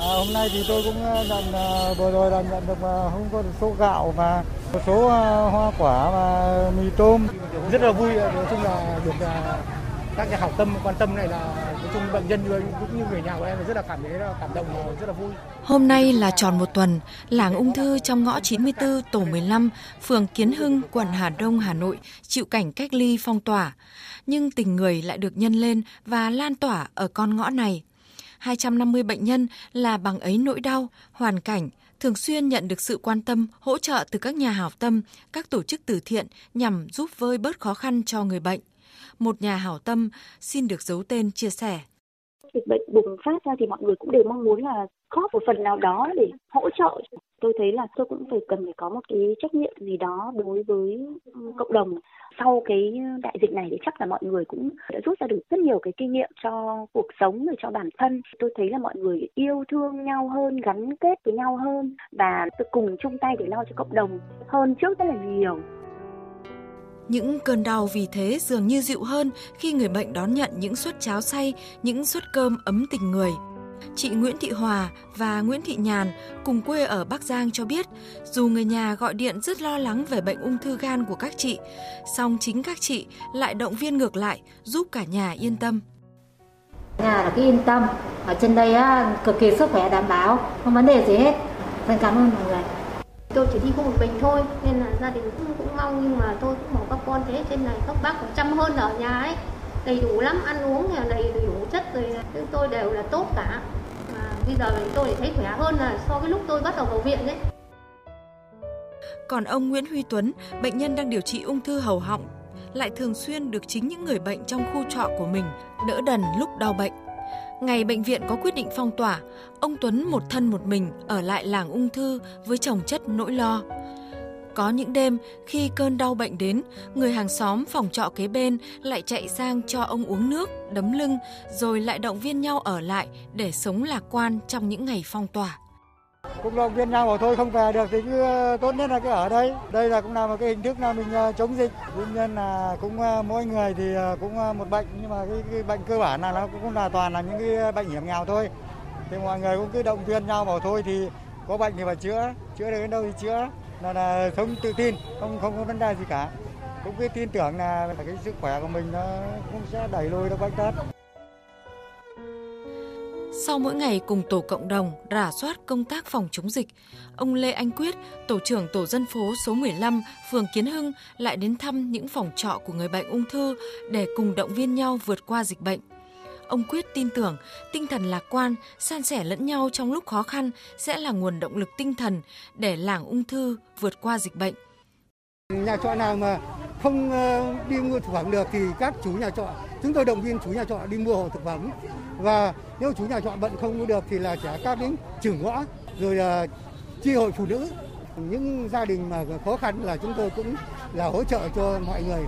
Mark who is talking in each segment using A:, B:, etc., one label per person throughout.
A: À, hôm nay thì tôi cũng ờ, nhận ờ, vừa rồi là nhận được ờ, không có số gạo và một số hoa quả và mì tôm rất là vui nói chung là được các nhà hảo tâm quan tâm này là nói chung bệnh nhân cũng như người nhà của em rất là cảm thấy là cảm động và rất là vui.
B: Hôm nay là tròn một tuần, làng ung thư trong ngõ 94 tổ 15, phường Kiến Hưng, quận Hà Đông, Hà Nội chịu cảnh cách ly phong tỏa. Nhưng tình người lại được nhân lên và lan tỏa ở con ngõ này. 250 bệnh nhân là bằng ấy nỗi đau, hoàn cảnh, thường xuyên nhận được sự quan tâm, hỗ trợ từ các nhà hảo tâm, các tổ chức từ thiện nhằm giúp vơi bớt khó khăn cho người bệnh một nhà hảo tâm xin được giấu tên chia sẻ.
C: Dịch bệnh bùng phát ra thì mọi người cũng đều mong muốn là góp một phần nào đó để hỗ trợ. Tôi thấy là tôi cũng phải cần phải có một cái trách nhiệm gì đó đối với ừ, cộng đồng. Sau cái đại dịch này thì chắc là mọi người cũng đã rút ra được rất nhiều cái kinh nghiệm cho cuộc sống và cho bản thân. Tôi thấy là mọi người yêu thương nhau hơn, gắn kết với nhau hơn và cùng chung tay để lo cho cộng đồng hơn trước rất là nhiều.
B: Những cơn đau vì thế dường như dịu hơn khi người bệnh đón nhận những suất cháo say, những suất cơm ấm tình người. Chị Nguyễn Thị Hòa và Nguyễn Thị Nhàn cùng quê ở Bắc Giang cho biết, dù người nhà gọi điện rất lo lắng về bệnh ung thư gan của các chị, song chính các chị lại động viên ngược lại, giúp cả nhà yên tâm.
D: Nhà là cứ yên tâm, ở trên đây á, cực kỳ sức khỏe đảm bảo, không vấn đề gì hết. Xin cảm ơn mọi người.
E: Tôi chỉ đi có một mình thôi nên là gia đình cũng, cũng mong nhưng mà tôi cũng mong các con thế trên này các bác còn chăm hơn ở nhà ấy đầy đủ lắm ăn uống này đầy đủ chất rồi chúng tôi đều là tốt cả mà bây giờ tôi thấy khỏe hơn là so với lúc tôi bắt đầu vào viện đấy.
B: còn ông Nguyễn Huy Tuấn, bệnh nhân đang điều trị ung thư hầu họng, lại thường xuyên được chính những người bệnh trong khu trọ của mình đỡ đần lúc đau bệnh. Ngày bệnh viện có quyết định phong tỏa, ông Tuấn một thân một mình ở lại làng ung thư với chồng chất nỗi lo. Có những đêm khi cơn đau bệnh đến, người hàng xóm phòng trọ kế bên lại chạy sang cho ông uống nước, đấm lưng rồi lại động viên nhau ở lại để sống lạc quan trong những ngày phong tỏa.
A: Cũng động viên nhau bảo thôi không về được thì cứ ờ, tốt nhất là cứ ở đây. Đây là cũng là một cái hình thức là mình ờ, chống dịch. Nguyên nhân là cũng ờ, mỗi người thì cũng một bệnh nhưng mà cái, cái bệnh cơ bản là nó cũng là toàn là những cái bệnh hiểm nghèo thôi. Thì mọi người cũng cứ động viên nhau bảo thôi thì có bệnh thì phải chữa chữa được đến đâu thì chữa là, là sống tự tin không không có vấn đề gì cả cũng cứ tin tưởng là cái sức khỏe của mình nó cũng sẽ đẩy lùi được bệnh tật
B: sau mỗi ngày cùng tổ cộng đồng rà soát công tác phòng chống dịch, ông Lê Anh Quyết, tổ trưởng tổ dân phố số 15, phường Kiến Hưng lại đến thăm những phòng trọ của người bệnh ung thư để cùng động viên nhau vượt qua dịch bệnh. Ông Quyết tin tưởng tinh thần lạc quan, san sẻ lẫn nhau trong lúc khó khăn sẽ là nguồn động lực tinh thần để làng ung thư vượt qua dịch bệnh.
A: Nhà trọ nào mà không ờ, đi mua thực phẩm được thì các chủ nhà trọ chúng tôi động viên chủ nhà trọ đi mua hộ thực phẩm. Và nếu chủ nhà trọ bận không mua được thì là sẽ các đến trưởng ngõ rồi là chi hội phụ nữ. Những gia đình mà khó khăn là chúng tôi cũng là hỗ trợ cho mọi người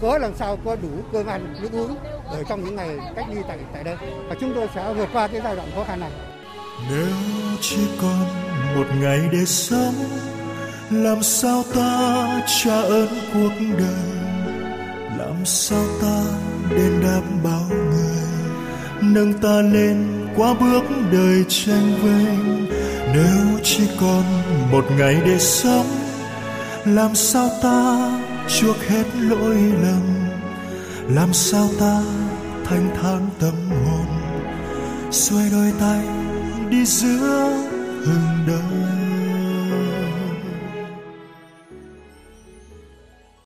A: có làm sao có đủ cơm ăn, nước uống ở trong những ngày cách ly tại tại đây. Và chúng tôi sẽ vượt qua cái giai đoạn khó khăn này.
F: Nếu chỉ còn một ngày để sống, làm sao ta trả ơn cuộc đời? Làm sao ta đền đáp bao người? Nâng ta lên qua bước đời tranh vinh nếu chỉ còn một ngày để sống, làm sao ta chuộc hết lỗi lầm. Làm sao ta thanh thản tâm hồn, xuôi đôi tay đi giữa hừng đời